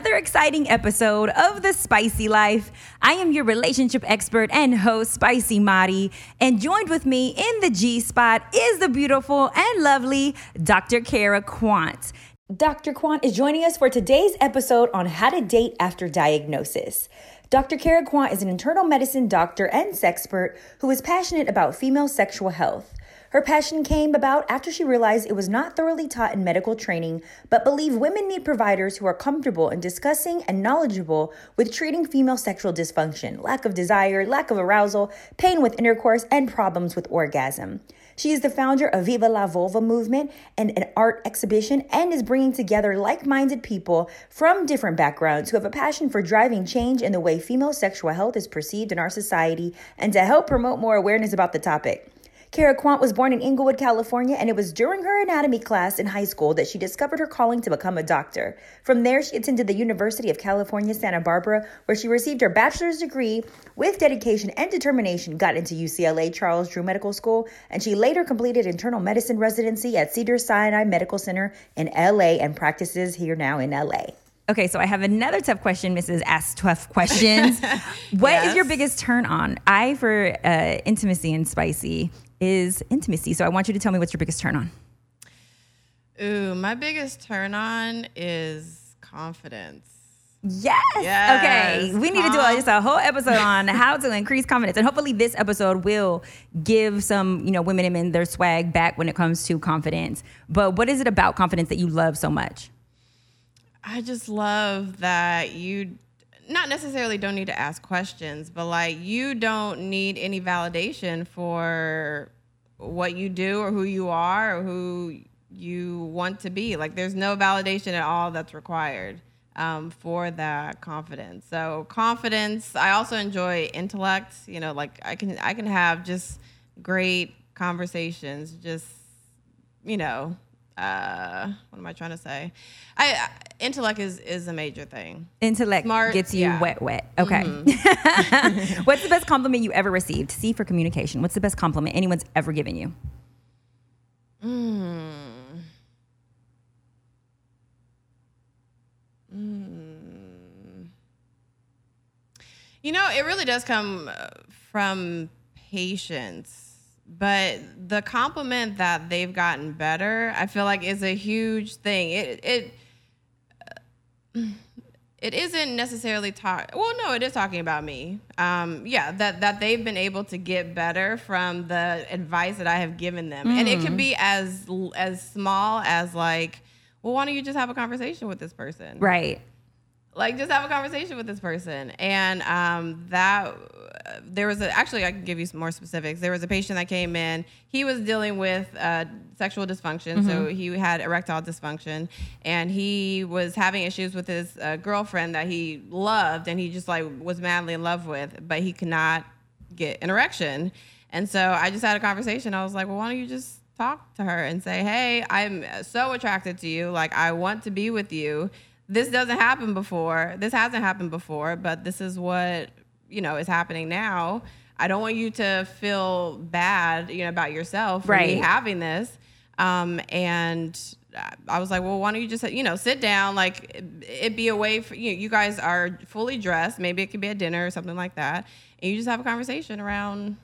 another exciting episode of The Spicy Life. I am your relationship expert and host, Spicy Mari, and joined with me in the G spot is the beautiful and lovely Dr. Cara Quant. Dr. Quant is joining us for today's episode on how to date after diagnosis. Dr. Cara Quant is an internal medicine doctor and sexpert who is passionate about female sexual health. Her passion came about after she realized it was not thoroughly taught in medical training, but believed women need providers who are comfortable in discussing and knowledgeable with treating female sexual dysfunction, lack of desire, lack of arousal, pain with intercourse, and problems with orgasm. She is the founder of Viva la Vulva movement and an art exhibition and is bringing together like minded people from different backgrounds who have a passion for driving change in the way female sexual health is perceived in our society and to help promote more awareness about the topic. Cara Quant was born in Inglewood, California, and it was during her anatomy class in high school that she discovered her calling to become a doctor. From there, she attended the University of California, Santa Barbara, where she received her bachelor's degree with dedication and determination, got into UCLA Charles Drew Medical School, and she later completed internal medicine residency at Cedar Sinai Medical Center in LA and practices here now in LA. Okay, so I have another tough question, Mrs. Ask Tough Questions. What is Yes. your biggest turn on? I, for uh, intimacy and spicy, is intimacy. So I want you to tell me what's your biggest turn on. Ooh, my biggest turn on is confidence. Yes. Yes. Okay. We need to do a, just a whole episode on how to increase confidence, and hopefully this episode will give some you know women and men their swag back when it comes to confidence. But what is it about confidence that you love so much? I just love that you not necessarily don't need to ask questions, but like you don't need any validation for what you do or who you are or who you want to be. Like there's no validation at all that's required um, for that confidence. So confidence. I also enjoy intellect. You know, like I can I can have just great conversations. Just you know, uh, what am I trying to say? I, I intellect is is a major thing. Intellect Smart, gets you yeah. Mm-hmm. wet, wet. Okay. What's the best compliment you ever received? C for communication. What's the best compliment anyone's ever given you? Mm. You know, it really does come uh, from patience, but the compliment that they've gotten better, I feel like, is a huge thing. It it uh, it isn't necessarily talk. Well, no, it is talking about me. Um, yeah, that that they've been able to get better from the advice that I have given them, and it can be as as small as like, well, why don't you just have a conversation with this person? Right. like just have a conversation with this person and um, that there was a actually i can give you some more specifics. There was a patient that came in. He was dealing with uh, sexual dysfunction. So he had erectile dysfunction. And he was having issues with his uh, girlfriend that he loved and he just like was madly in love with but he could not get an erection. And so i just had a conversation. I was like well why don't you just talk to her and say hey i'm so attracted to you. Like i want to be with you. This doesn't happen before. This hasn't happened before, but this is what you know is happening now. I don't want you to feel bad, you know, about yourself for me Right. having this. Um, and I was like, well, why don't you just, you know, sit down? Like, it, it be a way for you. You guys are fully dressed. Maybe it could be a dinner or something like that, and you just have a conversation around,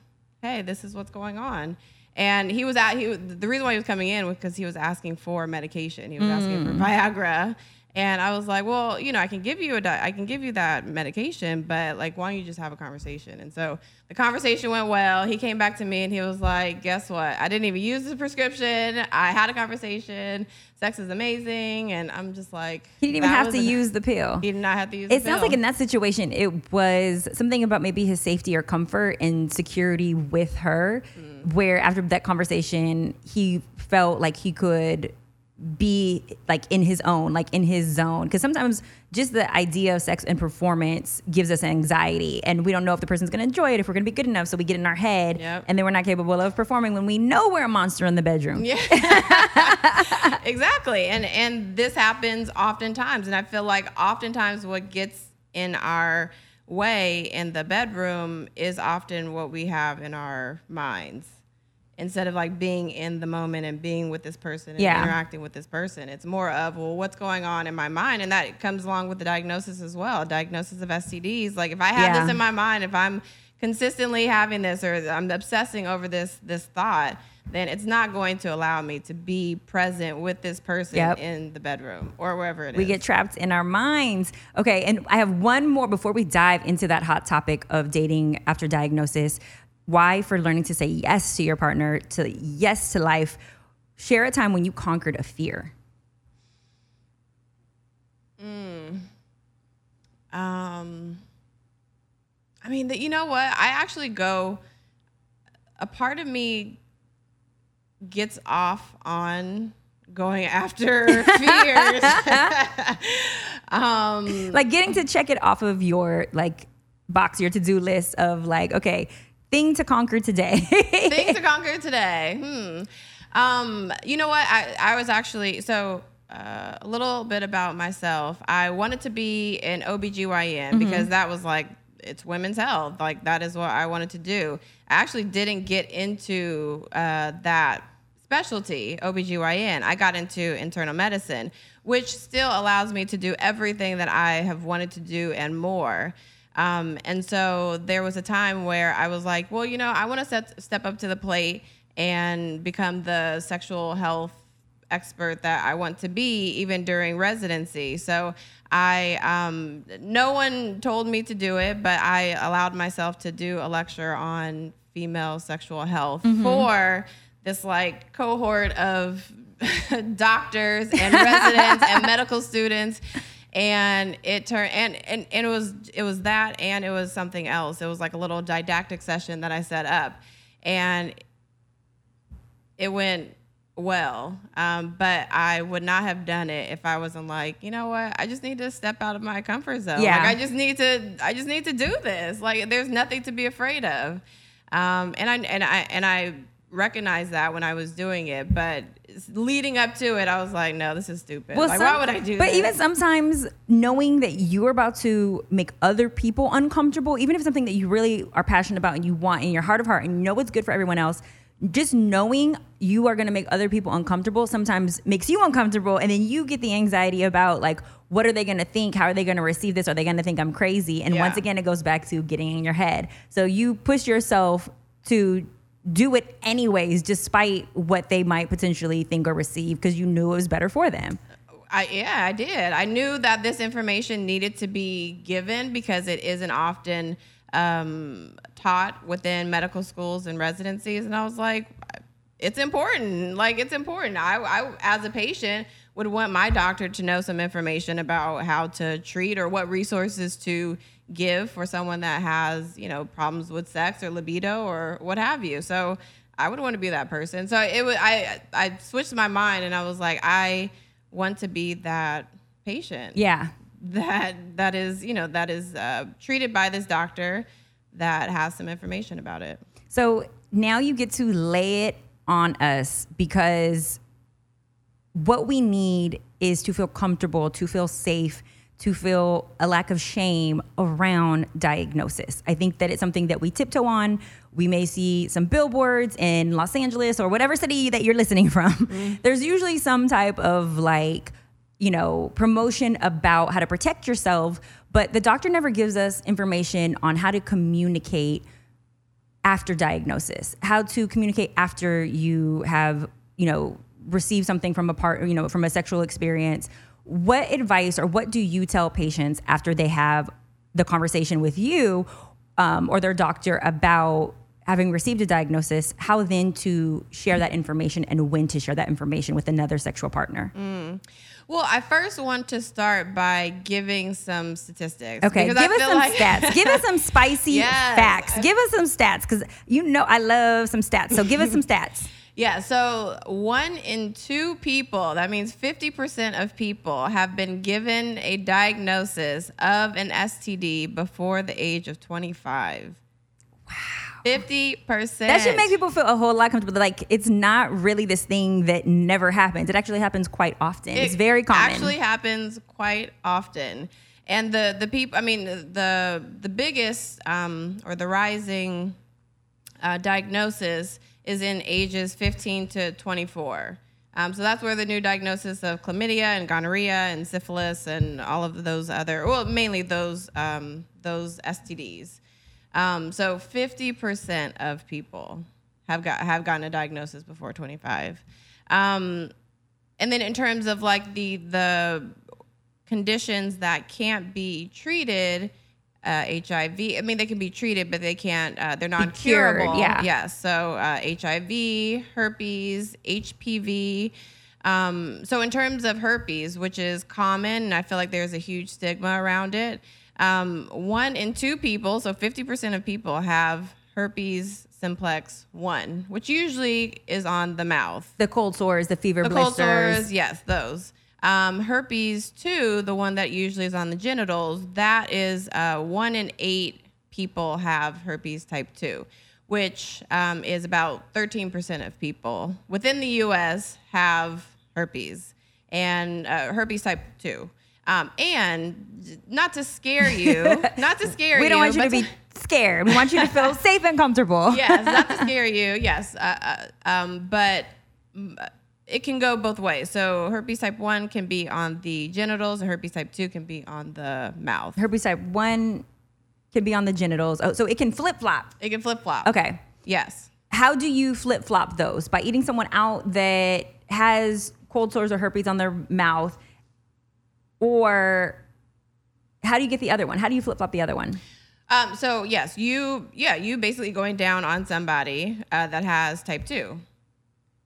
hey, this is what's going on. And he was at he the reason why he was coming in was because he was asking for medication. He was asking for Viagra. And I was like, well, you know, I can give you a, di- I can give you that medication, but like, why don't you just have a conversation? And so the conversation went well. He came back to me and he was like, guess what? I didn't even use the prescription. I had a conversation. Sex is amazing. And I'm just like, He didn't even have to an- use the pill. He did not have to use. It sounds like in that situation, it was something about maybe his safety or comfort and security with her, Mm. where after that conversation, he felt like he could be like in his own, like in his zone. Because sometimes just the idea of sex and performance gives us anxiety, and we don't know if the person's going to enjoy it, if we're going to be good enough. So we get in our head, Yep. and then we're not capable of performing when we know we're a monster in the bedroom. Yeah. exactly. And and this happens oftentimes. And I feel like oftentimes what gets in our way in the bedroom is often what we have in our minds. Instead of like being in the moment and being with this person and Yeah. interacting with this person. It's more of, well, what's going on in my mind? And that comes along with the diagnosis as well. Diagnosis of STDs. Like if I have Yeah. this in my mind, if I'm consistently having this or I'm obsessing over this this thought, then it's not going to allow me to be present with this person Yep. in the bedroom or wherever it is. We get trapped in our minds. Okay, and I have one more before we dive into that hot topic of dating after diagnosis. Why for learning to say yes to your partner, to yes to life. Share a time when you conquered a fear. Um, I mean, the, you know what? I actually go. A part of me gets off on going after fears. um, Like getting to check it off of your like box, your to-do list of like, okay, thing to conquer today. thing to conquer today. Hmm. Um, you know what? I, I was actually so uh, a little bit about myself. I wanted to be an OBGYN because that was like it's women's health. Like that is what I wanted to do. I actually didn't get into uh, that specialty, OBGYN. I got into internal medicine, which still allows me to do everything that I have wanted to do and more. Um, and so there was a time where I was like, well, you know, I want to step up to the plate and become the sexual health expert that I want to be, even during residency. So I, um, no one told me to do it, but I allowed myself to do a lecture on female sexual health for this like cohort of doctors and residents and medical students and it turned and, and and it was it was that and it was something else. It was like a little didactic session that i set up. And it went well. Um, but i would not have done it if i wasn't like you know what? I just need to step out of my comfort zone. Yeah. like i just need to i just need to do this. Like there's nothing to be afraid of. Um, and i and i and i recognized that when i was doing it but leading up to it i was like no this is stupid. Like why would i do But this? even sometimes knowing that you're about to make other people uncomfortable, even if it's something that you really are passionate about and you want in your heart of heart and you know what's good for everyone else, just knowing you are going to make other people uncomfortable sometimes makes you uncomfortable and then you get the anxiety about like what are they going to think? How are they going to receive this? Are they going to think i'm crazy? And Yeah. once again it goes back to getting in your head. So you push yourself to do it anyways despite what they might potentially think or receive because you knew it was better for them I yeah, I did. I knew that this information needed to be given because it isn't often um, taught within medical schools and residencies, and I was like, it's important. Like it's important. I, I as a patient would want my doctor to know some information about how to treat or what resources to give for someone that has you know problems with sex or libido or what have you. So I would want to be that person. So it was I I switched my mind and I was like I want to be that patient yeah that that is you know that is uh, treated by this doctor that has some information about it So now you get to lay it on us because what we need is to feel comfortable, to feel safe, to feel a lack of shame around diagnosis. I think that it's something that we tiptoe on. We may see some billboards in Los Angeles or whatever city that you're listening from. Mm-hmm. There's usually some type of like, you know, promotion about how to protect yourself, but the doctor never gives us information on how to communicate after diagnosis, how to communicate after you have, you know, received something from a part, you know, from a sexual experience. What advice or what do you tell patients after they have the conversation with you um, or their doctor about having received a diagnosis? How then to share that information and when to share that information with another sexual partner? well i first want to start by giving some statistics Okay, give I us some like- stats. Give us some spicy Yes. facts. Give us some stats because you know I love some stats. So give us some stats. Yeah, so one in two people, that means 50% of people have been given a diagnosis of an STD before the age of 25. Wow. 50%. That should make people feel a whole lot comfortable. Like it's not really this thing that never happens. It actually happens quite often. it's very common. Actually happens quite often. And the the people, I mean, the the biggest um, or the rising uh, diagnosis is in ages 15 to 24. Um, so that's where the new diagnosis of chlamydia and gonorrhea and syphilis and all of those other, well, mainly those um, those STDs. Um, so 50% of people have got have gotten a diagnosis before 25. Um, and then in terms of like the the conditions that can't be treated, uh, HIV. I mean, they can be treated, but they can't. Uh, they're not curable. yeah. Yes. So uh, HIV, herpes, HPV. Um, so in terms of herpes, which is common, and I feel like there's a huge stigma around it. Um, one in two people, so 50% of people have herpes simplex one, which usually is on the mouth. The cold sores, the fever The blisters. cold sores, yes, those. Um, herpes two, the one that usually is on the genitals, that is uh, one in eight people have herpes type two, which um, is about 13% of people within the U.S. have herpes and uh, herpes type two. Um, and not to scare you, not to scare you. We don't want you to be scared. We want you to feel safe and comfortable. yes, not to scare you. Yes, uh, uh, um, but it can go both ways. So herpes type one can be on the genitals, and herpes type two can be on the mouth. Herpes type 1 can be on the genitals. Oh, so it can flip flop. It can flip flop. Okay. Yes. How do you flip flop those? By eating someone out that has cold sores or herpes on their mouth? Or how do you get the other one? How do you flip flop the other one? Um, so yes, you yeah you basically going down on somebody uh, that has type two,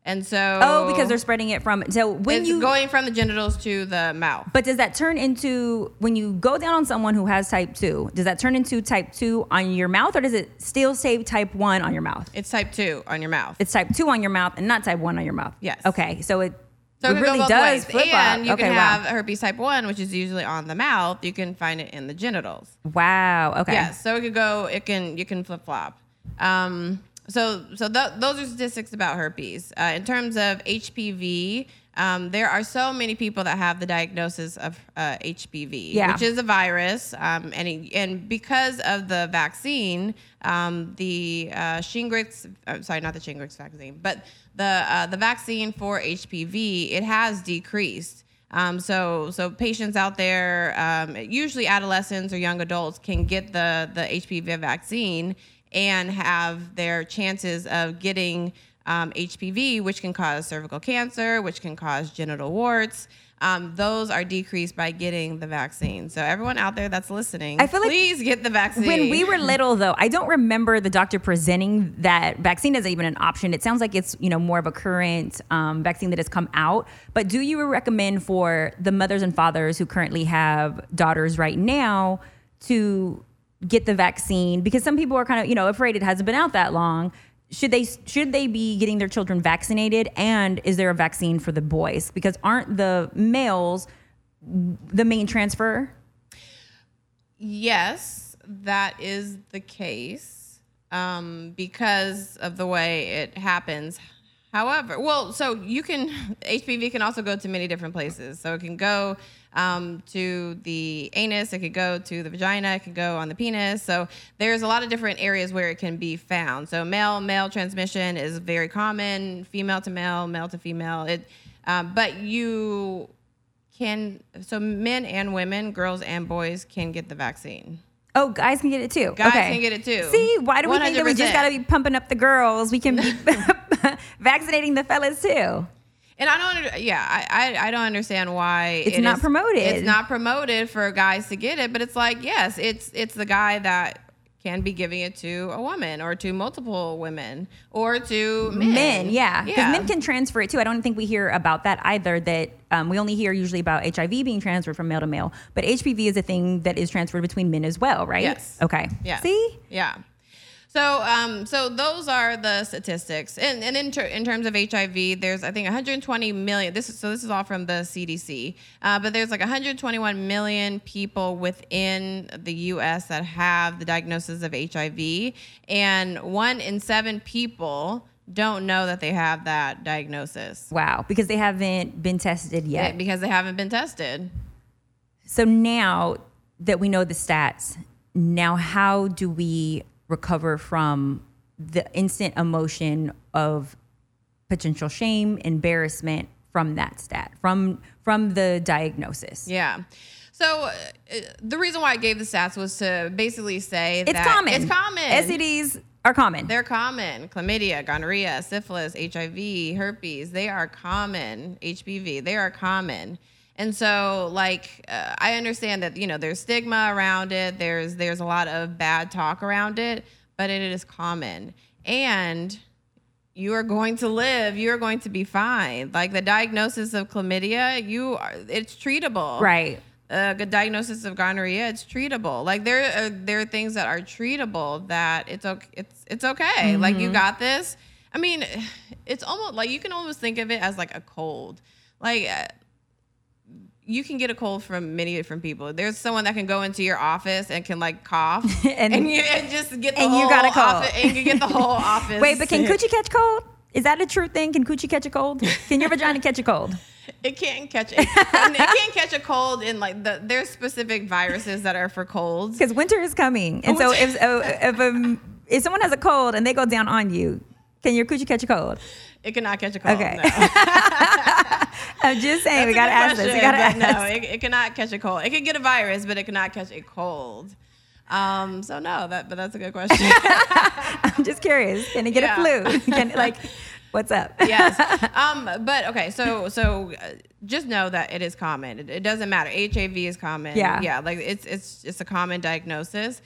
and so Oh, because they're spreading it from. So when it's you going from the genitals to the mouth. But does that turn into when you go down on someone who has type 2, does that turn into type 2 on your mouth or does it still say type 1 on your mouth? It's type two on your mouth. It's type 2 on your mouth and not type 1 on your mouth. Yes. Okay. So it, So it it really does flip and up. you okay, can have wow. herpes type one, which is usually on the mouth. You can find it in the genitals. Wow. Okay. Yes, so it could go. It can. You can flip flop. Um, so so th- those are statistics about herpes. Uh, in terms of HPV, um, there are so many people that have the diagnosis of uh, HPV, Yeah. which is a virus, um, and it, and because of the vaccine, um, the uh, Shingrix, uh, sorry, not the Shingrix vaccine, but the uh, the vaccine for HPV, it has decreased. Um, so, so patients out there, um, usually adolescents or young adults, can get the the HPV vaccine and have their chances of getting um, HPV, which can cause cervical cancer, which can cause genital warts. Um, those are decreased by getting the vaccine. So, everyone out there that's listening, I feel like please get the vaccine. When we were little, though, I don't remember the doctor presenting that vaccine as even an option. It sounds like it's you know more of a current um, vaccine that has come out. But do you recommend for the mothers and fathers who currently have daughters right now to get the vaccine? Because some people are kind of you know afraid it hasn't been out that long. Should they should they be getting their children vaccinated? And is there a vaccine for the boys? Because aren't the males the main transfer? Yes, that is the case um, because of the way it happens. However, well, so you can HPV can also go to many different places. So it can go um, to the anus, it could go to the vagina, it could go on the penis. So there's a lot of different areas where it can be found. So male male transmission is very common, female to male, male to female. It, um, but you can so men and women, girls and boys can get the vaccine. Oh, guys can get it too. Guys okay. can get it too. See, why do we think that we just got to be pumping up the girls? We can be vaccinating the fellas too. And I don't, under, yeah, I, I, I don't understand why It's it not is- promoted. It's not promoted for guys to get it, but it's like, yes, it's it's the guy that can be giving it to a woman or to multiple women or to men. Men, yeah, because yeah. men can transfer it too. I don't think we hear about that either. That um, we only hear usually about HIV being transferred from male to male, but HPV is a thing that is transferred between men as well, right? Yes. Okay. Yeah. See. Yeah. So, um, so those are the statistics, and and in, ter- in terms of HIV, there's I think 120 million. This is so this is all from the CDC, uh, but there's like 121 million people within the U.S. that have the diagnosis of HIV, and one in seven people don't know that they have that diagnosis Wow. Because they haven't been tested yet. because they haven't been tested. So now that we know the stats, now how do we recover from the instant emotion of potential shame, embarrassment from that stat, from from the diagnosis. Yeah. So uh, the reason why I gave the stats was to basically say It's that common. It's common. STDs are common. They're common. Chlamydia, gonorrhea, syphilis, HIV, herpes, they are common. HPV, they are common. And so like uh, I understand that you know there's stigma around it. There's there's a lot of bad talk around it, but it is common. And you are going to live. You are going to be fine. Like the diagnosis of chlamydia, you are it's treatable right. a diagnosis of gonorrhea, it's treatable. Like there are there are things that are treatable that it's okay. It's it's okay. Like you got this. I mean, it's almost like you can almost think of it as like a cold. Like uh, you can get a cold from many different people. There's someone that can go into your office and can like cough And- and, you and just get the and whole you got a cold. office, and you get the whole office. Wait, but can coochie catch cold? Is that a true thing? Can coochie catch a cold? Can your vagina catch a cold? It can't catch it. it can't catch a cold in like the there's specific viruses that are for colds. Because winter is coming, and so if if um, if someone has a cold and they go down on you, can your coochie catch a cold? It cannot catch a cold. Okay. No. I'm just saying, we gotta ask this. We question, gotta ask. No, it, it cannot catch a cold. It can get a virus, but it cannot catch a cold. Um, so no, that but that's a good question. I'm just curious. Can it get Yeah. a flu? Can like, what's up? yes. Um, but okay, so so uh, just know that it is common. It, it doesn't matter. HIV is common. Yeah. Yeah. Like it's it's it's a common diagnosis.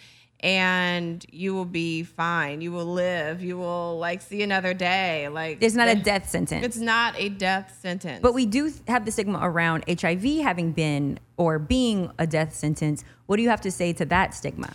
And you will be fine. You will live. You will like see another day. Like It's not a death sentence. It's not a death sentence. But we do have the stigma around HIV having been or being a death sentence. What do you have to say to that stigma?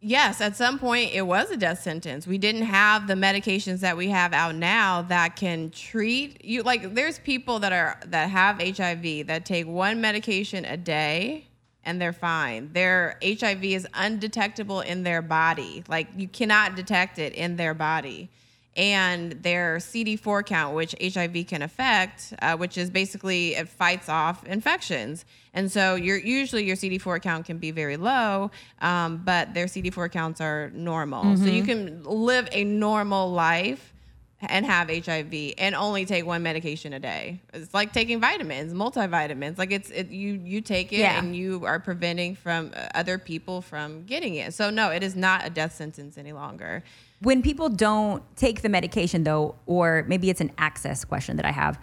Yes, at some point it was a death sentence. We didn't have the medications that we have out now that can treat you like there's people that are that have HIV that take one medication a day and they're fine. Their HIV is undetectable in their body. Like you cannot detect it in their body. And their CD4 count, which HIV can affect, uh, which is basically it fights off infections. And so your usually your CD4 count can be very low, um, but their CD4 counts are normal. So you can live a normal life and have HIV and only take one medication a day. It's like taking vitamins, multivitamins. Like it's it, you you take it Yeah. and you are preventing from uh, other people from getting it. So no, it is not a death sentence any longer. When people don't take the medication, though, or maybe it's an access question that I have,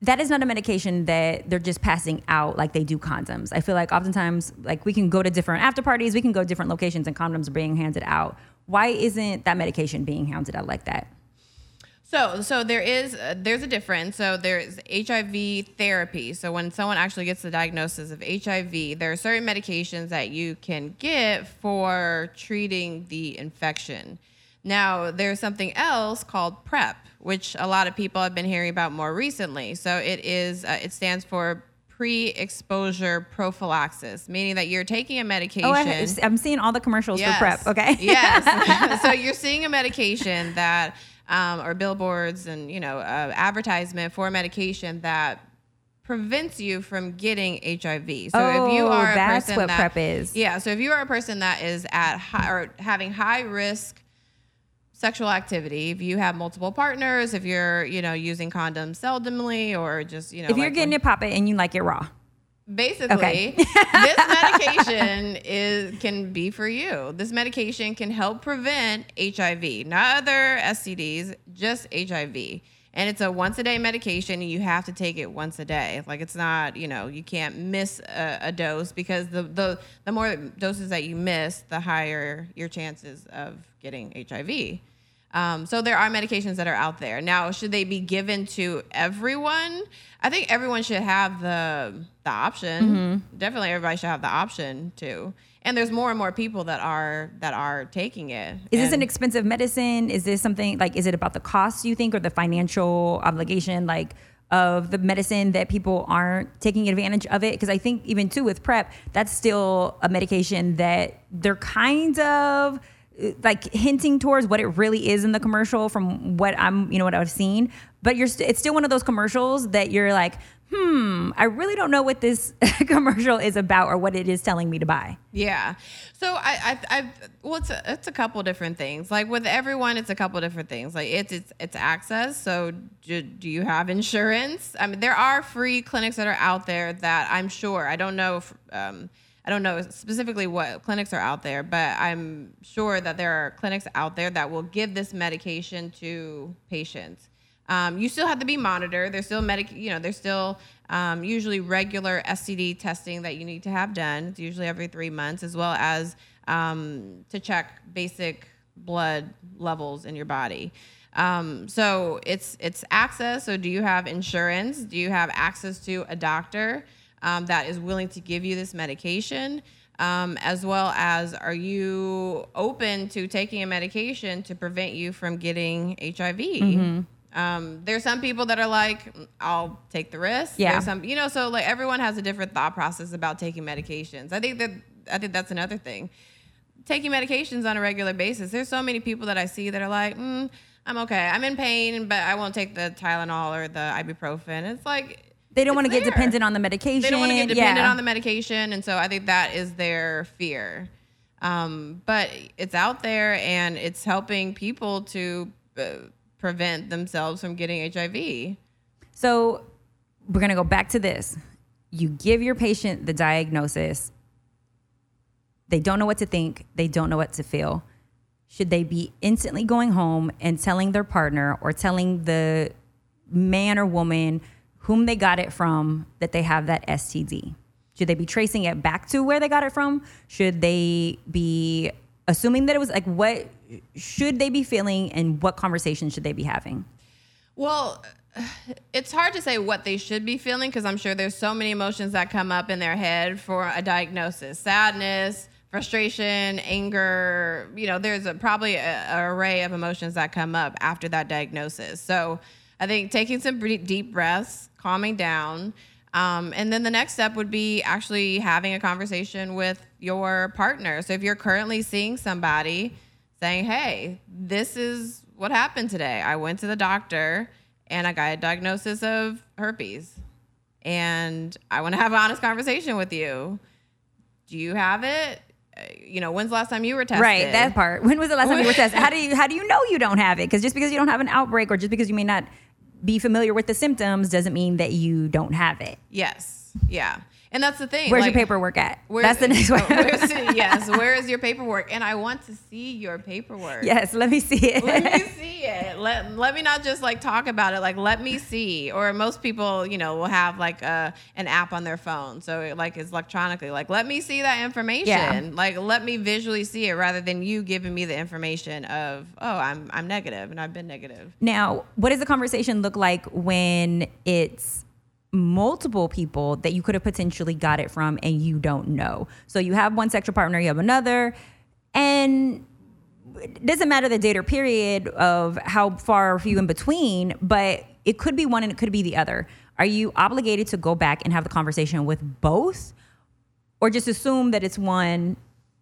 that is not a medication that they're just passing out like they do condoms. I feel like oftentimes, like we can go to different after parties, we can go to different locations, and condoms are being handed out. Why isn't that medication being hounded out like that? So, so there is uh, there's a difference. So there's HIV therapy. So when someone actually gets the diagnosis of HIV, there are certain medications that you can get for treating the infection. Now, there's something else called PrEP, which a lot of people have been hearing about more recently. So it is uh, it stands for pre-exposure prophylaxis, meaning that you're taking a medication. Oh, I, I'm seeing all the commercials for PrEP. Okay. yes. so you're seeing a medication that, um, or billboards and you know, uh, advertisement for a medication that prevents you from getting HIV. So if you Oh, are a that's person what that, PrEP is. yeah. So if you are a person that is at high or having high risk sexual activity, if you have multiple partners, if you're you know using condoms seldomly or just you know if you're getting it pop it and you like it raw, Basically, Okay. this medication is can be for you. This medication can help prevent HIV, not other STDs, just HIV. And it's a once a day medication, and you have to take it once a day. Like it's not, you know, you can't miss a, a dose because the, the the more doses that you miss, the higher your chances of getting HIV. Um, so there are medications that are out there. Now, should they be given to everyone? I think everyone should have the the option. Mm-hmm. Definitely, everybody should have the option to. And there's more and more people that are that are taking it. is this an expensive medicine? Is this something like? Is it about the cost you think, or the financial obligation, like? Of the medicine that people aren't taking advantage of it, because I think even too with PrEP, that's still a medication that they're kind of like hinting towards what it really is in the commercial from what I'm, you know, what I've seen. But you're, st- it's still one of those commercials that you're like, hmm, I really don't know what this commercial is about or what it is telling me to buy. Yeah. So I, I, I well, it's a, it's a couple different things. Like with everyone, it's a couple different things. Like it's it's it's access. So do, do you have insurance? I mean, there are free clinics that are out there that I'm sure. I don't know. If, um, I don't know specifically what clinics are out there, but I'm sure that there are clinics out there that will give this medication to patients. Um, you still have to be monitored. There's still medic, you know, there's still um, usually regular STD testing that you need to have done. It's usually every three months, as well as um, to check basic blood levels in your body. Um, so it's it's access. So do you have insurance? Do you have access to a doctor um, that is willing to give you this medication? Um, as well as are you open to taking a medication to prevent you from getting HIV? Mm-hmm. Um, there's some people that are like, I'll take the risk. Yeah. There's some, you know, so like everyone has a different thought process about taking medications. I think that I think that's another thing. Taking medications on a regular basis. There's so many people that I see that are like, mm, I'm okay. I'm in pain, but I won't take the Tylenol or the ibuprofen. It's like They don't want to get dependent on the medication. They don't want to get dependent Yeah. on the medication, and so I think that is their fear. Um, but it's out there, and it's helping people to uh, prevent themselves from getting HIV. So we're going to go back to this. You give your patient the diagnosis. They don't know what to think, they don't know what to feel. Should they be instantly going home and telling their partner or telling the man or woman whom they got it from that they have that STD? Should they be tracing it back to where they got it from? Should they be assuming that it was like what should they be feeling and what conversation should they be having? Well, it's hard to say what they should be feeling because I'm sure there's so many emotions that come up in their head for a diagnosis sadness, frustration, anger. You know, there's a, probably an array of emotions that come up after that diagnosis. So I think taking some deep breaths, calming down. Um, and then the next step would be actually having a conversation with your partner. So if you're currently seeing somebody, saying, hey, this is what happened today. I went to the doctor and I got a diagnosis of herpes. And I want to have an honest conversation with you. Do you have it? Uh, You know, when's the last time you were tested? Right, that part. When was the last time you were tested? How do you how do you know you don't have it? Because just because you don't have an outbreak or just because you may not be familiar with the symptoms doesn't mean that you don't have it. Yes. Yeah. And that's the thing. Where's like, your paperwork at? That's the next one. Oh, yes. Where is your paperwork? And I want to see your paperwork. yes, let me see it. let me see it. Let, let me not just like talk about it. Like let me see. Or most people, you know, will have like a an app on their phone, so it, like it's electronically. Like let me see that information. Yeah. Like let me visually see it rather than you giving me the information of oh I'm I'm negative and I've been negative. Now, what does the conversation look like when it's multiple people that you could have potentially got it from and you don't know? So you have one sexual partner, you have another, and it doesn't matter the date or period of how far or few in between, but it could be one and it could be the other. Are you obligated to go back and have the conversation with both? Or just assume that it's one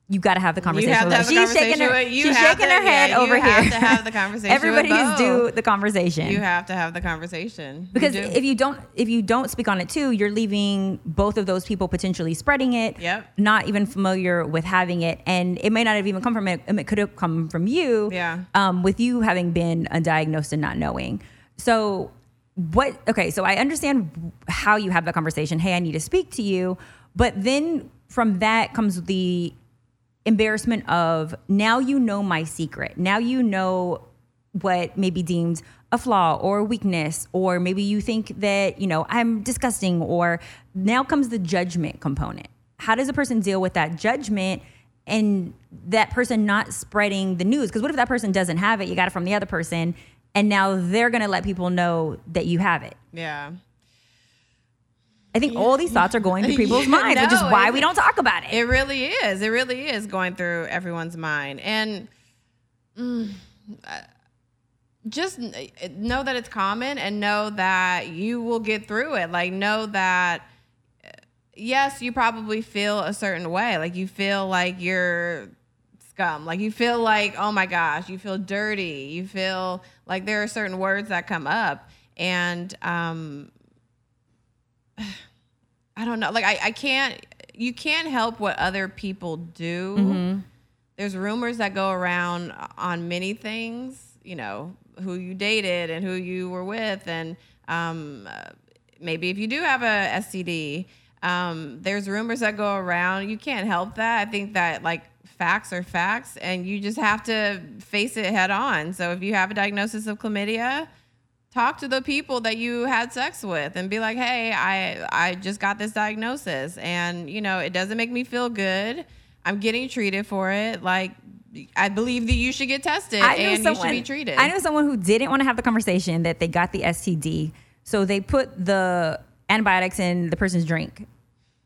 you got to have the conversation. You have have she's conversation shaking her, you she's have shaking to- her head yeah, you over have here. to have the conversation with Everybody is both. due the conversation. You have to have the conversation because do. if you don't if you don't speak on it too, you're leaving both of those people potentially spreading it. Yep. Not even familiar with having it, and it may not have even come from it. It could have come from you. Yeah. Um, with you having been undiagnosed and not knowing. So what? Okay. So I understand how you have that conversation. Hey, I need to speak to you. But then from that comes the embarrassment of now you know my secret. Now you know what may be deemed a flaw or a weakness, or maybe you think that, you know, I'm disgusting, or now comes the judgment component. How does a person deal with that judgment and that person not spreading the news? Because what if that person doesn't have it? You got it from the other person, and now they're gonna let people know that you have it. yeah. I think all these thoughts are going through people's Yeah, minds, which is why we don't talk about it. It really is. It really is going through everyone's mind. And mm, uh, just know that it's common and know that you will get through it. Like, know that, uh, yes, you probably feel a certain way. Like, you feel like you're scum. Like you feel like, oh my gosh, you feel dirty. You feel like there are certain words that come up. And um I don't know. Like I, I can't you can't help what other people do. Mm-hmm. There's rumors that go around on many things, you know, who you dated and who you were with and um uh, maybe if you do have a STD, um, there's rumors that go around. You can't help that. I think that like facts are facts, and you just have to face it head on. So if you have a diagnosis of chlamydia, talk to the people that you had sex with and be like, "Hey, I I just got this diagnosis, and you know it doesn't make me feel good. I'm getting treated for it. Like." I believe that you should get tested I and someone, you should be treated. I know someone who didn't want to have the conversation that they got the STD, so they put the antibiotics in the person's drink.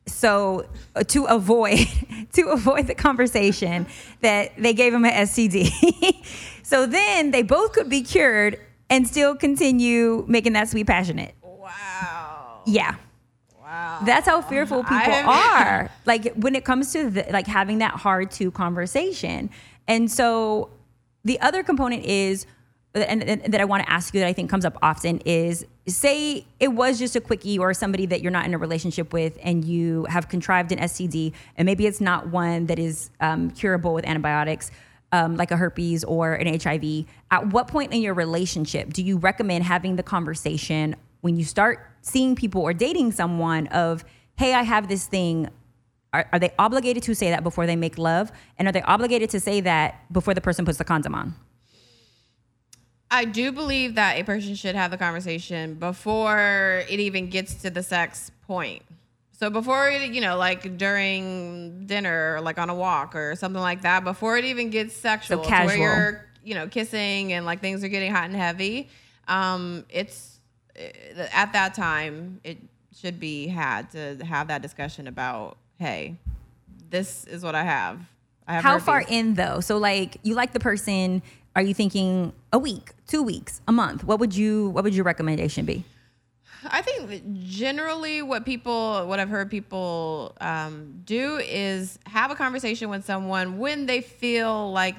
So uh, to avoid to avoid the conversation that they gave him an STD. so then they both could be cured and still continue making that sweet passionate. wow. Yeah. Wow. That's how fearful people are. Like when it comes to the, like having that hard to conversation. And so the other component is and, and that I want to ask you that I think comes up often is say it was just a quickie or somebody that you're not in a relationship with and you have contrived an STD and maybe it's not one that is um, curable with antibiotics um, like a herpes or an HIV. At what point in your relationship do you recommend having the conversation when you start seeing people or dating someone of, hey, I have this thing? Are, are they obligated to say that before they make love? And are they obligated to say that before the person puts the condom on? I do believe that a person should have the conversation before it even gets to the sex point. So before it, you know, like during dinner or like on a walk or something like that, before it even gets sexual, to casual. where you're, you know, kissing and like things are getting hot and heavy, um, it's uh, at that time it should be had to have that discussion about, hey, this is what I have. I have How far in though? So like you like the person, are you thinking a week, two weeks, a month? What would you what would your recommendation be? I think generally what people, what I've heard people um, do is have a conversation with someone when they feel like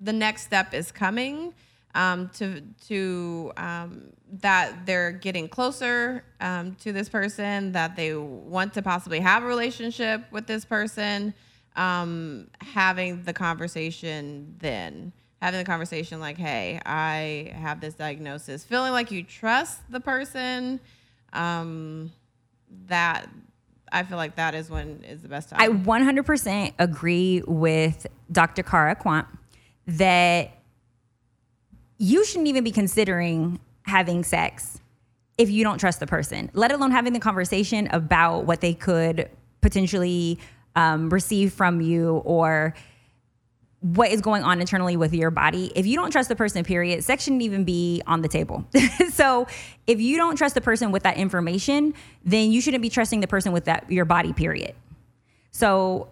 the next step is coming um, to to um, that they're getting closer um, to this person, that they want to possibly have a relationship with this person. Um, having the conversation then having the conversation like, hey, I have this diagnosis, feeling like you trust the person, um, that I feel like that is when is the best time. I 100% agree with Dr. Cara Quant that you shouldn't even be considering having sex if you don't trust the person, let alone having the conversation about what they could potentially um, receive from you or what is going on internally with your body. If you don't trust the person, period, sex shouldn't even be on the table. so if you don't trust the person with that information, then you shouldn't be trusting the person with that your body, period. So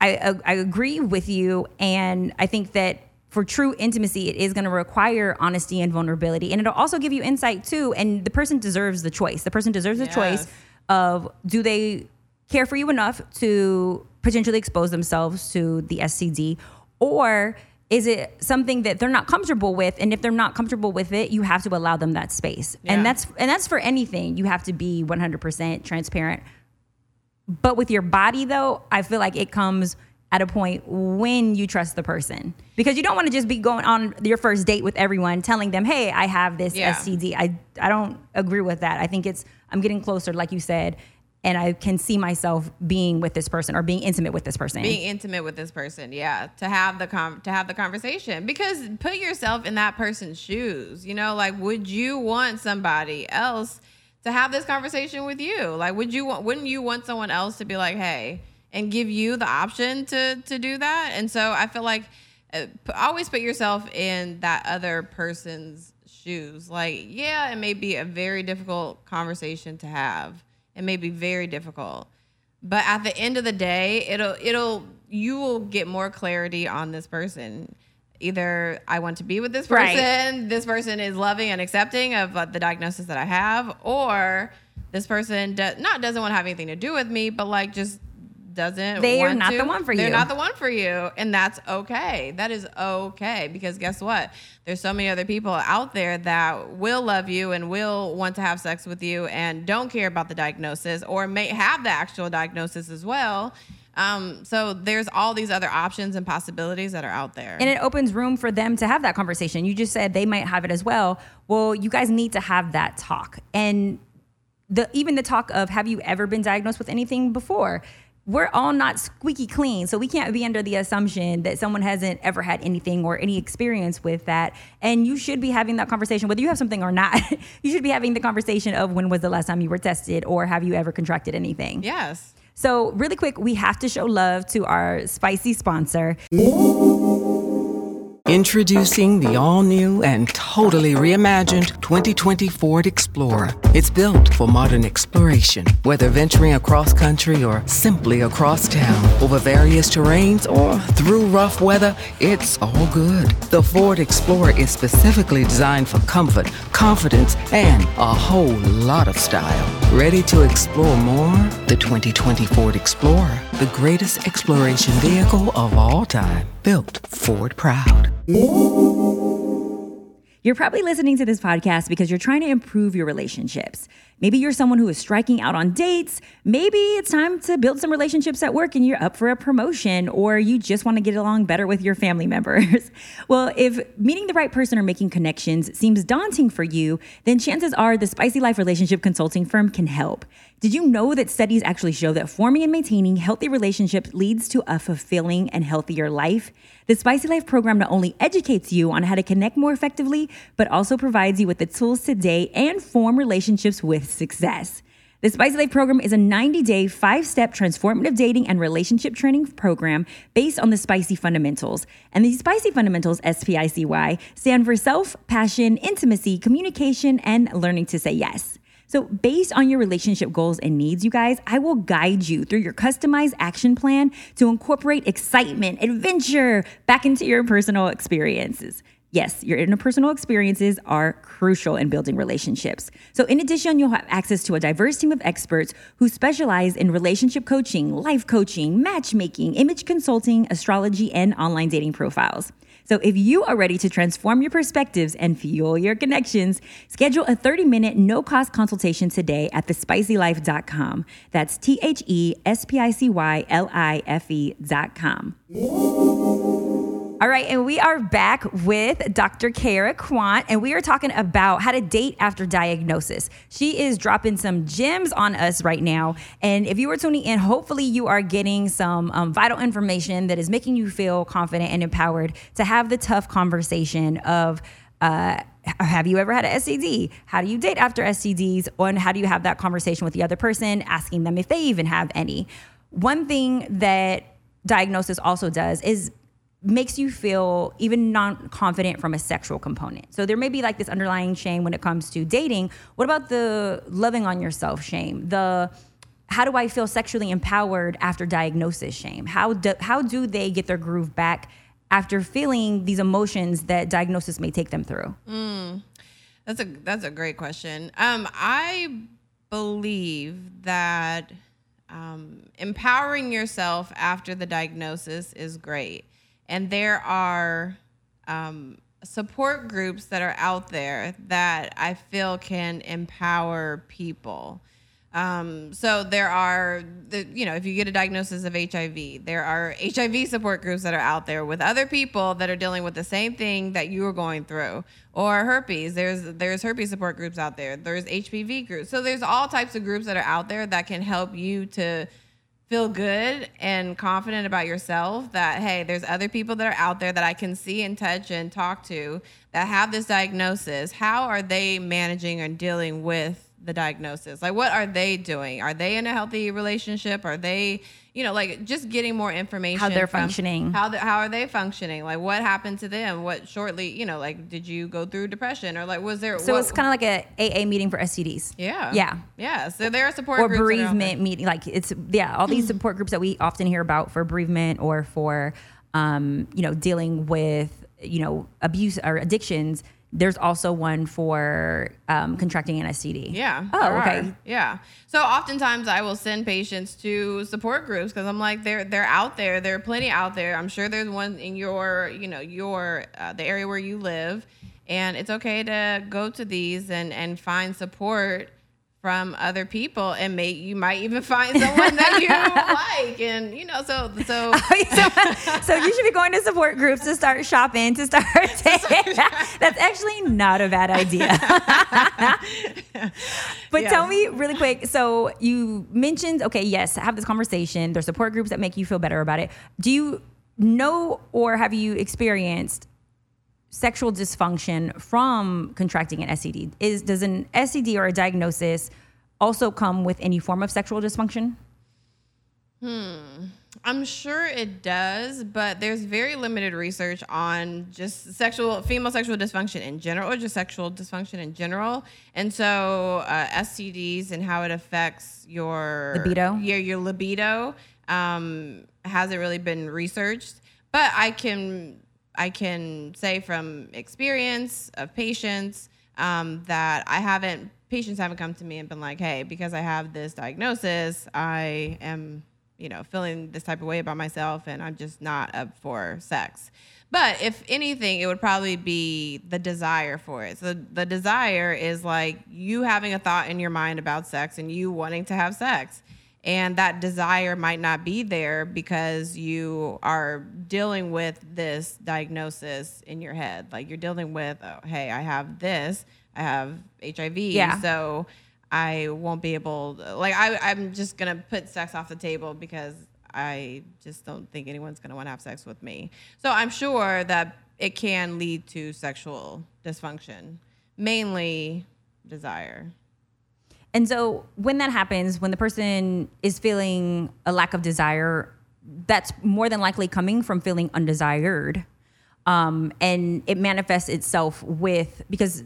I, I agree with you, and I think that for true intimacy, it is going to require honesty and vulnerability, and it'll also give you insight too. And the person deserves the choice. The person deserves the Yes. choice of do they care for you enough to potentially expose themselves to the STD, or is it something that they're not comfortable with? And if they're not comfortable with it, you have to allow them that space. Yeah. And that's and that's for anything. You have to be 100% transparent. But with your body, though, I feel like it comes at a point when you trust the person because you don't want to just be going on your first date with everyone telling them, "Hey, I have this Yeah. STD." I I don't agree with that. I think it's I'm getting closer, like you said, and I can see myself being with this person or being intimate with this person. being intimate with this person yeah to have the com- to have the conversation. Because put yourself in that person's shoes you know like would you want somebody else to have this conversation with you? Like would you want wouldn't you want someone else to be like hey and give you the option to to do that? And so i feel like uh, always put yourself in that other person's shoes. Like yeah it may be a very difficult conversation to have it may be very difficult but at the end of the day it'll it'll you will get more clarity on this person either i want to be with this person Right. this person is loving and accepting of uh, the diagnosis that i have or this person do, not doesn't want to have anything to do with me but like just doesn't They are not to, the one for you they're not the one for you and that's okay that is okay because guess what there's so many other people out there that will love you and will want to have sex with you and don't care about the diagnosis or may have the actual diagnosis as well um, so there's all these other options and possibilities that are out there And it opens room for them to have that conversation. You just said they might have it as well. Well, you guys need to have that talk. And the even the talk of have you ever been diagnosed with anything before? We're all not squeaky clean, so we can't be under the assumption that someone hasn't ever had anything or any experience with that. And you should be having that conversation, whether you have something or not. you should be having the conversation of when was the last time you were tested, or have you ever contracted anything? yes So, really quick, we have to show love to our spicy sponsor. Introducing the all new and totally reimagined 2020 Ford Explorer. It's built for modern exploration, whether venturing across country or simply across town, over various terrains or through rough weather, it's all good. The Ford Explorer is specifically designed for comfort, confidence, and a whole lot of style. Ready to explore more? The 2020 Ford Explorer, the greatest exploration vehicle of all time, built Ford proud. You're probably listening to this podcast because you're trying to improve your relationships. Maybe you're someone who is striking out on dates. Maybe it's time to build some relationships at work and you're up for a promotion, or you just want to get along better with your family members. well, if meeting the right person or making connections seems daunting for you, then chances are the Spicy Life relationship consulting firm can help. Did you know that studies actually show that forming and maintaining healthy relationships leads to a fulfilling and healthier life? The Spicy Life program not only educates you on how to connect more effectively, but also provides you with the tools to date and form relationships with success. The Spicy Life program is a 90 day, five step transformative dating and relationship training program based on the Spicy fundamentals. And the Spicy fundamentals, S P I C Y, stand for self, passion, intimacy, communication, and learning to say yes. So, based on your relationship goals and needs, you guys, I will guide you through your customized action plan to incorporate excitement, adventure back into your personal experiences. Yes, your interpersonal experiences are crucial in building relationships. So, in addition, you'll have access to a diverse team of experts who specialize in relationship coaching, life coaching, matchmaking, image consulting, astrology, and online dating profiles. So, if you are ready to transform your perspectives and fuel your connections, schedule a 30 minute no cost consultation today at thespicylife.com. That's T H E S P I C Y L I F E.com. All right, and we are back with Dr. Cara Quant, and we are talking about how to date after diagnosis. She is dropping some gems on us right now. And if you are tuning in, hopefully you are getting some um, vital information that is making you feel confident and empowered to have the tough conversation of, uh, have you ever had an STD? How do you date after STDs? And how do you have that conversation with the other person, asking them if they even have any? One thing that diagnosis also does is makes you feel even non-confident from a sexual component. So there may be like this underlying shame when it comes to dating. What about the loving on yourself shame? The how do I feel sexually empowered after diagnosis shame? How do, how do they get their groove back after feeling these emotions that diagnosis may take them through? That's a that's a great question. Um, I believe that um, empowering yourself after the diagnosis is great, and there are um, support groups that are out there that I feel can empower people. Um, so there are, the, you know, if you get a diagnosis of HIV, there are HIV support groups that are out there with other people that are dealing with the same thing that you are going through, or herpes. There's there's herpes support groups out there. There's HPV groups. So there's all types of groups that are out there that can help you to feel good and confident about yourself that hey there's other people that are out there that i can see and touch and talk to that have this diagnosis. How are they managing and dealing with the diagnosis? Like what are they doing? Are they in a healthy relationship? Are they you know like just getting more information How they're functioning. how the, how are they functioning like what happened to them what shortly you know like did you go through depression or like was there So what, it's kind of like a AA meeting for STDs. yeah Yeah. yeah so there are support or groups that are out there. bereavement meeting like it's yeah all these support groups that we often hear about for bereavement or for um, you know dealing with you know abuse or addictions there's also one for um, contracting an STD. Yeah. Oh, okay. are. Yeah. So oftentimes I will send patients to support groups because I'm like they're they're out there. There are plenty out there. I'm sure there's one in your you know your uh, the area where you live, and it's okay to go to these and and find support from other people and may you might even find someone that you like and you know so so oh, so, so you should be going to support groups to start shopping to start that's actually not a bad idea. But Yeah. tell me really quick so you mentioned okay yes have this conversation. There's support groups that make you feel better about it. Do you know or have you experienced sexual dysfunction from contracting an STD is does an STD or a diagnosis also come with any form of sexual dysfunction Hmm. I'm sure it does, but there's very limited research on just sexual female sexual dysfunction in general, or just sexual dysfunction in general. And so uh, STDs and how it affects your Libido? yeah, your libido um, hasn't really been researched. But I can I can say from experience of patients um, that I haven't patients haven't come to me and been like, hey, because I have this diagnosis, I am you know, feeling this type of way about myself and I'm just not up for sex. But if anything, it would probably be the desire for it. So the desire is like you having a thought in your mind about sex and you wanting to have sex. And that desire might not be there because you are dealing with this diagnosis in your head. Like you're dealing with, oh, hey, I have this, I have HIV. Yeah. So I won't be able, like, I, I'm just going to put sex off the table because I just don't think anyone's going to want to have sex with me. So I'm sure that it can lead to sexual dysfunction, mainly desire. And so when that happens, when the person is feeling a lack of desire, that's more than likely coming from feeling undesired. Um, and it manifests itself with because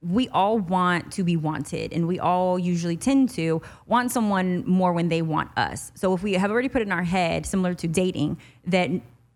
we all want to be wanted and we all usually tend to want someone more when they want us. So if we have already put in our head, similar to dating, that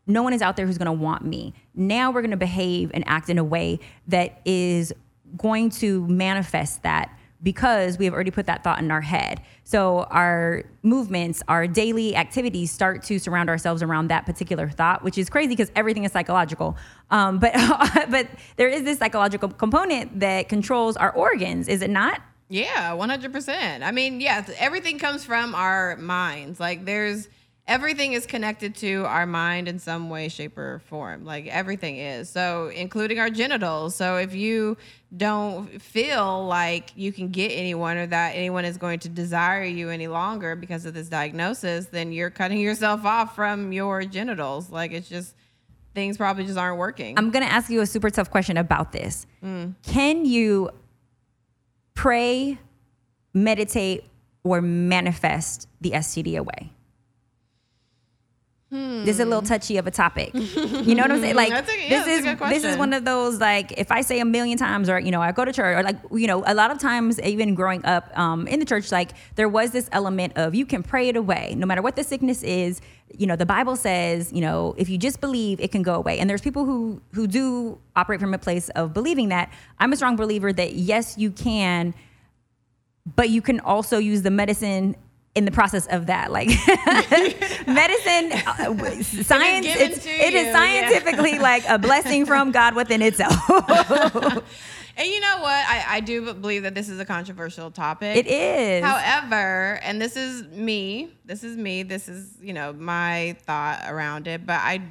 no one is out there who's to want me. Now we're to behave and act in a way that is going to manifest that because we have already put that thought in our head. So our movements, our daily activities start to surround ourselves around that particular thought, which is crazy because everything is psychological. Um, but but there is this psychological component that controls our organs, is it not? Yeah, 100%. I mean, yes, everything comes from our minds. Like, there's everything is connected to our mind in some way, shape, or form. Like, everything is. So, including our genitals. So, if you don't feel like you can get anyone or that anyone is going to desire you any longer because of this diagnosis, then you're cutting yourself off from your genitals. Like, it's just things probably just aren't working. I'm going to ask you a super tough question about this. Mm. Can you pray, meditate, or manifest the STD away? This is a little touchy of a topic. You know what I'm saying? Like a- yeah, this is this is one of those like if I say a million times or you know I go to church or like you know a lot of times even growing up um, in the church like there was this element of you can pray it away no matter what the sickness is. You know the Bible says you know if you just believe it can go away and there's people who who do operate from a place of believing that. I'm a strong believer that yes you can but you can also use the medicine in the process of that like medicine uh, science to it you, is yeah. scientifically like a blessing from god within itself And you know what? I, I do believe that this is a controversial topic. it is However, and this is me, this is me, this is, you know, my thought around it, but I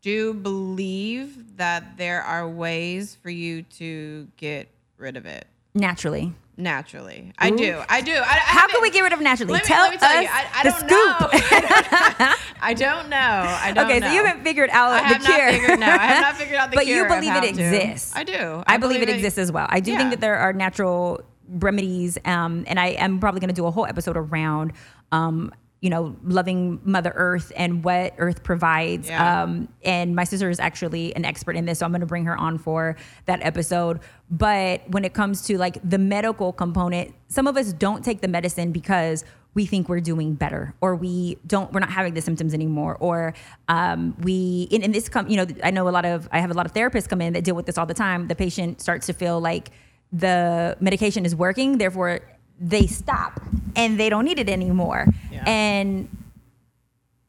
do believe that there are ways for you to get rid of it naturally naturally. I do. I do. I, I how can we get rid of naturally Let me, tell let me tell us you, I, I the don't scoop know. I don't know. I don't okay know. so you haven't figured out I the have cure not figured no, I have not figured out the but cure. But you believe it to. exists I do. I, believe, it exists as well. I do Yeah. think that there are natural remedies, um, and I am probably going to do a whole episode around, um, you know, loving Mother Earth and what Earth provides. Yeah. Um, and my sister is actually an expert in this, so I'm going to bring her on for that episode. But when it comes to like the medical component, some of us don't take the medicine because we think we're doing better or we don't we're not having the symptoms anymore or um, we in, in this come you know i know a lot of i have a lot of therapists come in that deal with this all the time the patient starts to feel like the medication is working therefore they stop and they don't need it anymore Yeah. and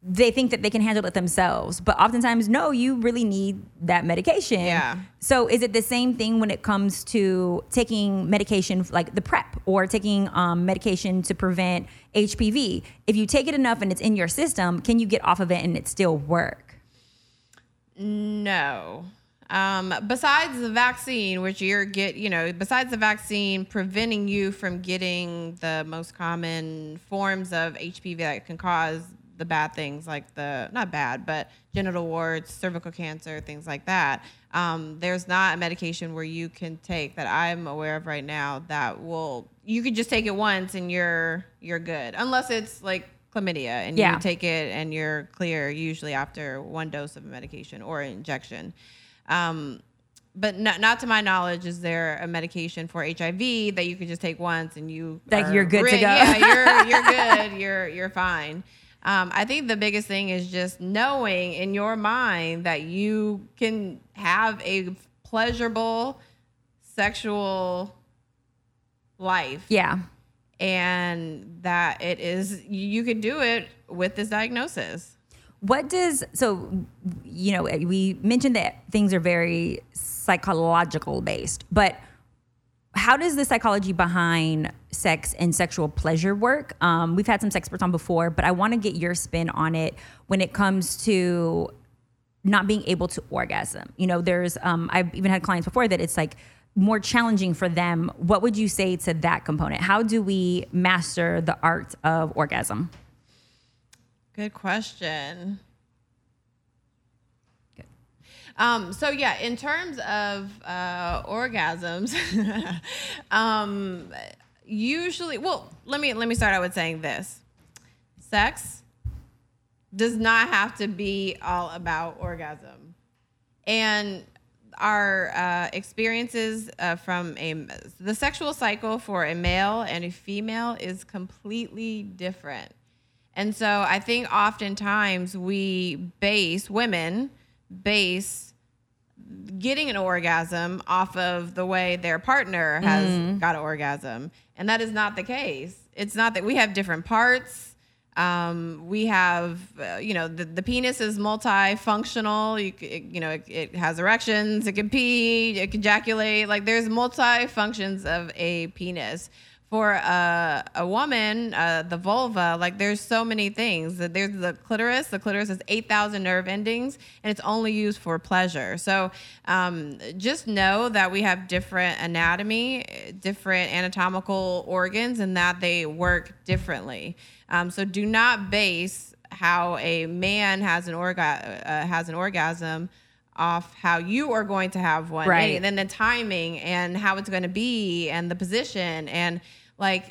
they think that they can handle it themselves but oftentimes no you really need that medication Yeah. so is it the same thing when it comes to taking medication like the PrEP or taking um, medication to prevent hpv if you take it enough and it's in your system can you get off of it and it still work No. Um, besides the vaccine, which you're get, you know, besides the vaccine preventing you from getting the most common forms of HPV that can cause the bad things like the not bad, but genital warts, cervical cancer, things like that. Um, there's not a medication where you can take that I'm aware of right now that will you could just take it once and you're you're good, unless it's like chlamydia and Yeah. you take it and you're clear usually after one dose of a medication or injection. Um, but not, not to my knowledge, is there a medication for HIV that you could just take once and you Like you're good to go. Yeah, you're you're good. You're you're fine. Um, I think the biggest thing is just knowing in your mind that you can have a pleasurable sexual life yeah and that it is you could do it with this diagnosis. What does so you know we mentioned that things are very psychological based but how does the psychology behind sex and sexual pleasure work? Um, we've had some experts on before but i want to get your spin on it when it comes to not being able to orgasm. You know there's um, i've even had clients before that it's like more challenging for them. What would you say to that component? How do we master the art of orgasm Good question. Um, so yeah, in terms of uh, orgasms, um, usually, well, let me let me start out with saying this: sex does not have to be all about orgasm, and our uh, experiences uh, from a the sexual cycle for a male and a female is completely different. And so I think oftentimes we base women base getting an orgasm off of the way their partner has got an orgasm. And that is not the case. It's not that we have different parts. Um, we have, uh, you know, the, the penis is multifunctional. You, it, you know, it, it has erections, it can pee, it can ejaculate. Like there's multi functions of a penis for a, a woman, uh, the vulva, like there's so many things. There's the clitoris. The clitoris has 8,000 nerve endings, and it's only used for pleasure. So um, just know that we have different anatomy, different anatomical organs, and that they work differently. Um, so do not base how a man has an orga- uh, has an orgasm off how you are going to have one Right. and then the timing and how it's going to be and the position and like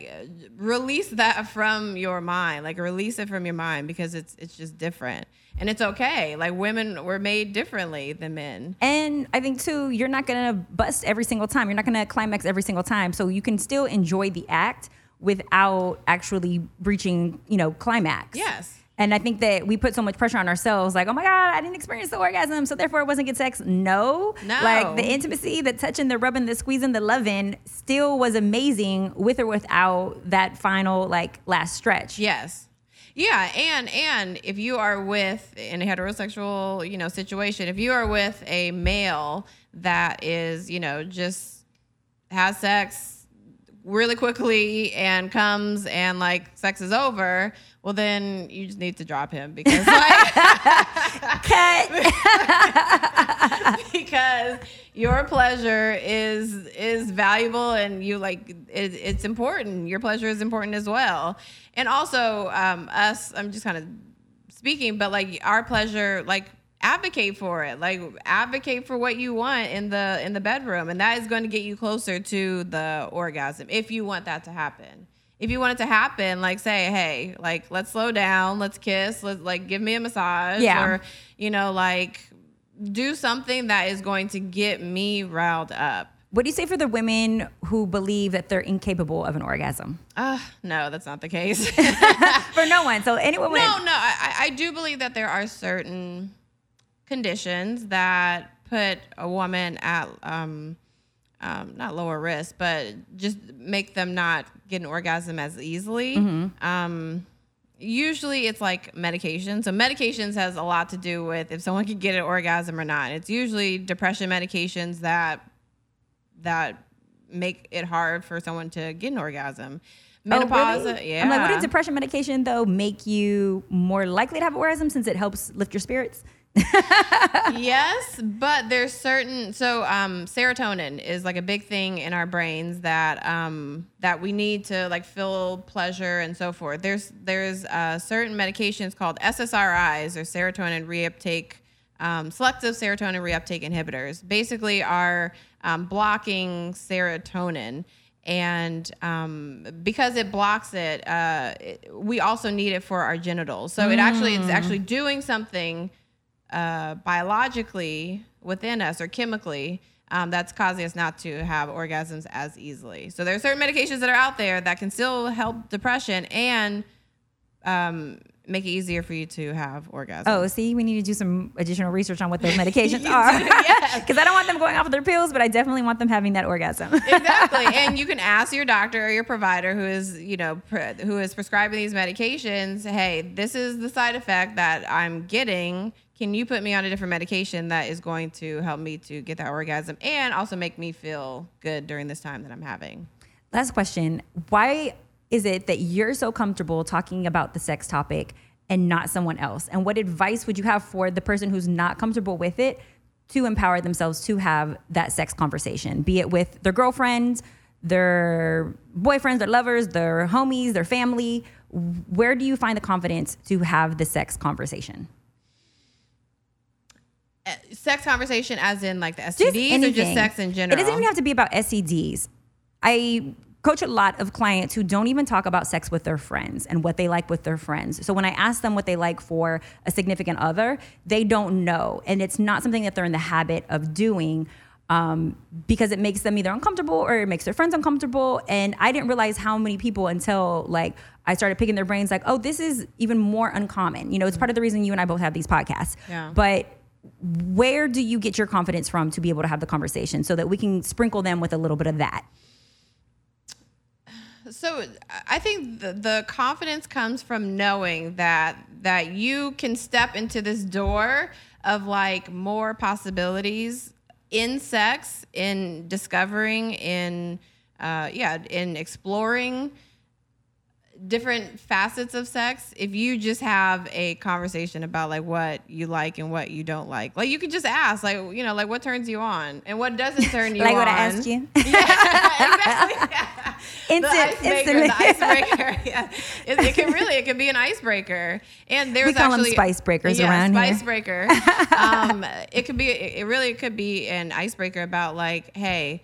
release that from your mind like release it from your mind because it's it's just different and it's okay like women were made differently than men And I think too, you're not gonna bust every single time. You're not gonna climax every single time. So you can still enjoy the act without actually reaching, you know, climax. Yes. And I think that we put so much pressure on ourselves, like, oh my God, I didn't experience the orgasm, so therefore it wasn't good sex. No. No. Like the intimacy, the touching, the rubbing, the squeezing, the loving still was amazing with or without that final, like, last stretch. Yes. Yeah, and and if you are with in a heterosexual, you know, situation, if you are with a male that is, you know, just has sex really quickly and comes and like sex is over, well then you just need to drop him because like Cut. because your pleasure is is valuable and you like it, it's important. Your pleasure is important as well. And also um, us i'm just kind of speaking but like our pleasure like advocate for it. Like advocate for what you want in the in the bedroom. And that is going to get you closer to the orgasm if you want that to happen if you want it to happen like say hey like let's slow down let's kiss let's like give me a massage Yeah. or you know like do something that is going to get me riled up What do you say for the women who believe that they're incapable of an orgasm? Uh, no, that's not the case. For no one. So anyone? No, no, I, I do believe that there are certain conditions that put a woman at um, um, not lower risk, but just make them not get an orgasm as easily. Um, usually, it's like medication. So medications has a lot to do with if someone can get an orgasm or not. It's usually depression medications that that make it hard for someone to get an orgasm. Oh, Menopause, really? yeah. I'm like, wouldn't depression medication though make you more likely to have an orgasm since it helps lift your spirits? yes, but there's certain so um, serotonin is like a big thing in our brains that um, that we need to like feel pleasure and so forth. There's there's uh, certain medications called SSRIs or serotonin reuptake um, selective serotonin reuptake inhibitors. Basically, are um, blocking serotonin. And um, because it blocks it, uh, it, we also need it for our genitals. So it actually it's actually doing something uh, biologically within us or chemically um, that's causing us not to have orgasms as easily. So there are certain medications that are out there that can still help depression and um, make it easier for you to have orgasms. Oh, see, we need to do some additional research on what those medications are. Because I don't want them going off of their pills, but I definitely want them having that orgasm. exactly and you can ask your doctor or your provider who is you know pre- who is prescribing these medications hey this is the side effect that i'm getting can you put me on a different medication that is going to help me to get that orgasm and also make me feel good during this time that i'm having Last question. Why is it that you're so comfortable talking about the sex topic and not someone else? And what advice would you have for the person who's not comfortable with it to empower themselves to have that sex conversation, be it with their girlfriends, their boyfriends, their lovers, their homies, their family? Where do you find the confidence to have the sex conversation? Uh, sex conversation as in like the Just stds or just sex in general It doesn't even have to be about STDs. I coach a lot of clients who don't even talk about sex with their friends and what they like with their friends. So when I ask them what they like for a significant other, they don't know. And it's not something that they're in the habit of doing um, because it makes them either uncomfortable or it makes their friends uncomfortable. And I didn't realize how many people until like I started picking their brains like, oh, this is even more uncommon. You know, it's part of the reason you and I both have these podcasts. Yeah. But where do you get your confidence from to be able to have the conversation so that we can sprinkle them with a little bit of that? So I think the, the confidence comes from knowing that that you can step into this door of like more possibilities in sex, in discovering, in uh, yeah, in exploring different facets of sex if you just have a conversation about like what you like and what you don't like like you could just ask like you know like what turns you on and what doesn't turn you like on like what I asked you. exactly. Yeah. Instant- the icebreaker, instantly. the icebreaker. Yeah. It, it can really, it can be an icebreaker. And there's We call actually spice breakers yeah, around here. spice breaker. um, it could be, it really could be an icebreaker about like, hey,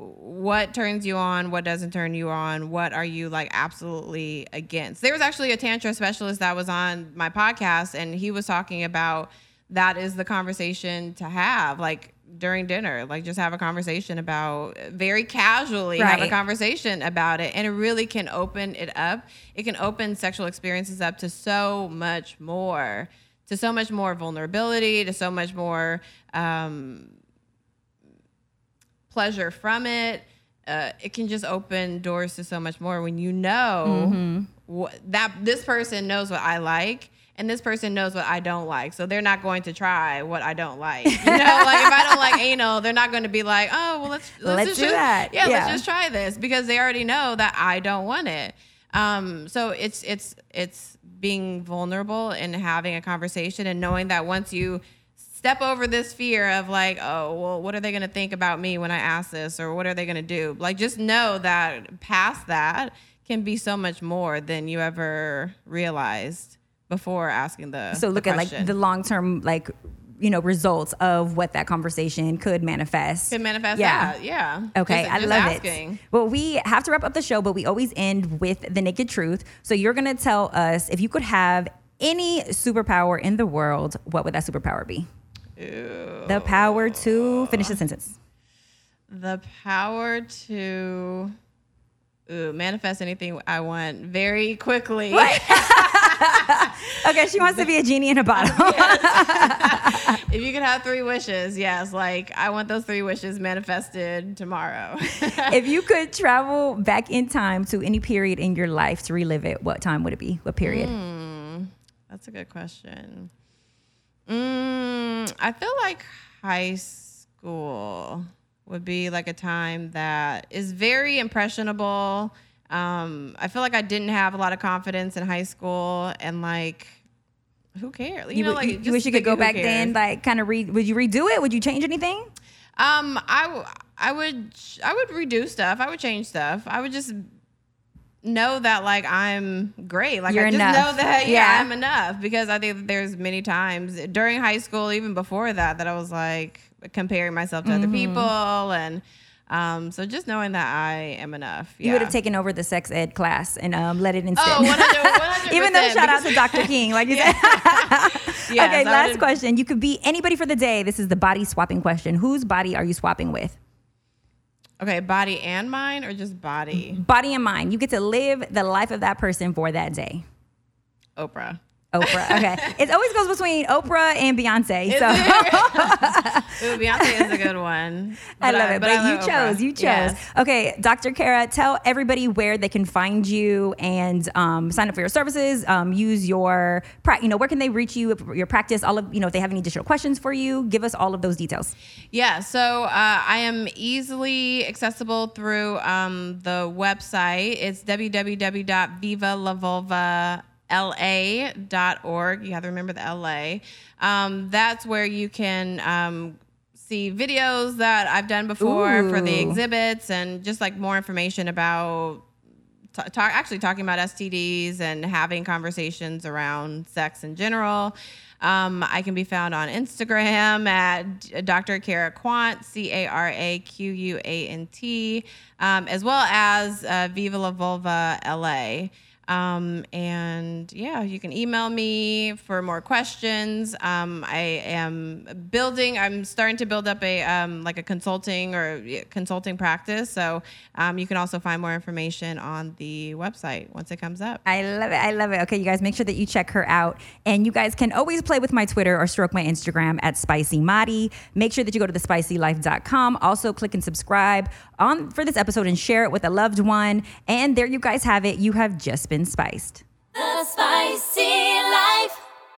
what turns you on, what doesn't turn you on, what are you like absolutely against. There was actually a tantra specialist that was on my podcast, and he was talking about that is the conversation to have, like during dinner, like just have a conversation about very casually have a conversation about it, and it really can open it up. It can open sexual experiences up to so much more, to so much more vulnerability, to so much more. Um, pleasure from it. Uh, it can just open doors to so much more when you know what, that this person knows what I like and this person knows what I don't like. So they're not going to try what I don't like. You know, like if I don't like anal, they're not going to be like, oh, well, let's let's, Let's just do that. Yeah, Yeah. let's just try this because they already know that I don't want it. Um, so it's it's it's being vulnerable and having a conversation and knowing that once you step over this fear of like, oh, well, what are they going to think about me when I ask this, or what are they going to do? Like, just know that past that can be so much more than you ever realized before asking the. So look the at like the long term like you know results of what that conversation could manifest. Could manifest Yeah. that, yeah. Okay, Just- I just love asking. it. Well, we have to wrap up the show, but we always end with the naked truth. So you're gonna tell us if you could have any superpower in the world, what would that superpower be? The power to finish the sentence. The power to ooh, manifest anything I want very quickly. Okay, she wants to be a genie in a bottle. if you could have three wishes, yes, like I want those three wishes manifested tomorrow. if you could travel back in time to any period in your life to relive it, what time would it be? What period? Hmm, that's a good question. Mm, I feel like high school would be like a time that is very impressionable. Um, I feel like I didn't have a lot of confidence in high school, and like, who cares? You, know, like you, you wish you could go back cares? then, like kind of read. Would you redo it? Would you change anything? Um, I, I would I would redo stuff. I would change stuff. I would just know that like I'm great. Like You're I just enough. know that yeah, Yeah. I'm enough because I think that there's many times during high school, even before that, that I was like comparing myself to Mm-hmm. other people and. Um, so just knowing that I am enough. You would have taken over the sex ed class and um, let it instead. Oh, 100, 100%. Even though shout out to Dr. King, like you said. Yes, okay, I last question. You could be anybody for the day. This is the body swapping question. Whose body are you swapping with? Okay, body and mind or just body? Body and mind. You get to live the life of that person for that day. Oprah. Oprah. Okay. it always goes between Oprah and Beyonce. So Ooh, Beyonce is a good one. I But love it. But, you love chose. Oprah. You chose. Yes. Okay, Dr. Cara, tell everybody where they can find you and um, sign up for your services. Um, use your, pra- you know, where can they reach you? Your practice. All of you know, if they have any additional questions for you, give us all of those details. Yeah, so uh, I am easily accessible through um, the website. It's www.vivalavulva.la.org. You have to remember the LA. Um, that's where you can um, see videos that I've done before for the exhibits and just like more information about ta- talk, actually talking about STDs and having conversations around sex in general. Um, I can be found on Instagram at Dr. Cara Quant, C A R A Q U A N T, um, as well as uh, Viva La Vulva LA. Um, and yeah, you can email me for more questions. Um, I am building. I'm starting to build up a um, like a consulting or consulting practice. So um, you can also find more information on the website once it comes up. I love it. I love it. Okay, you guys make sure that you check her out. And you guys can always play with my Twitter or stroke my Instagram at Spicy Mari. Make sure that you go to thespicylife.com. Also, click and subscribe on for this episode and share it with a loved one. And there you guys have it. You have just been been spiced. The Spicy Life.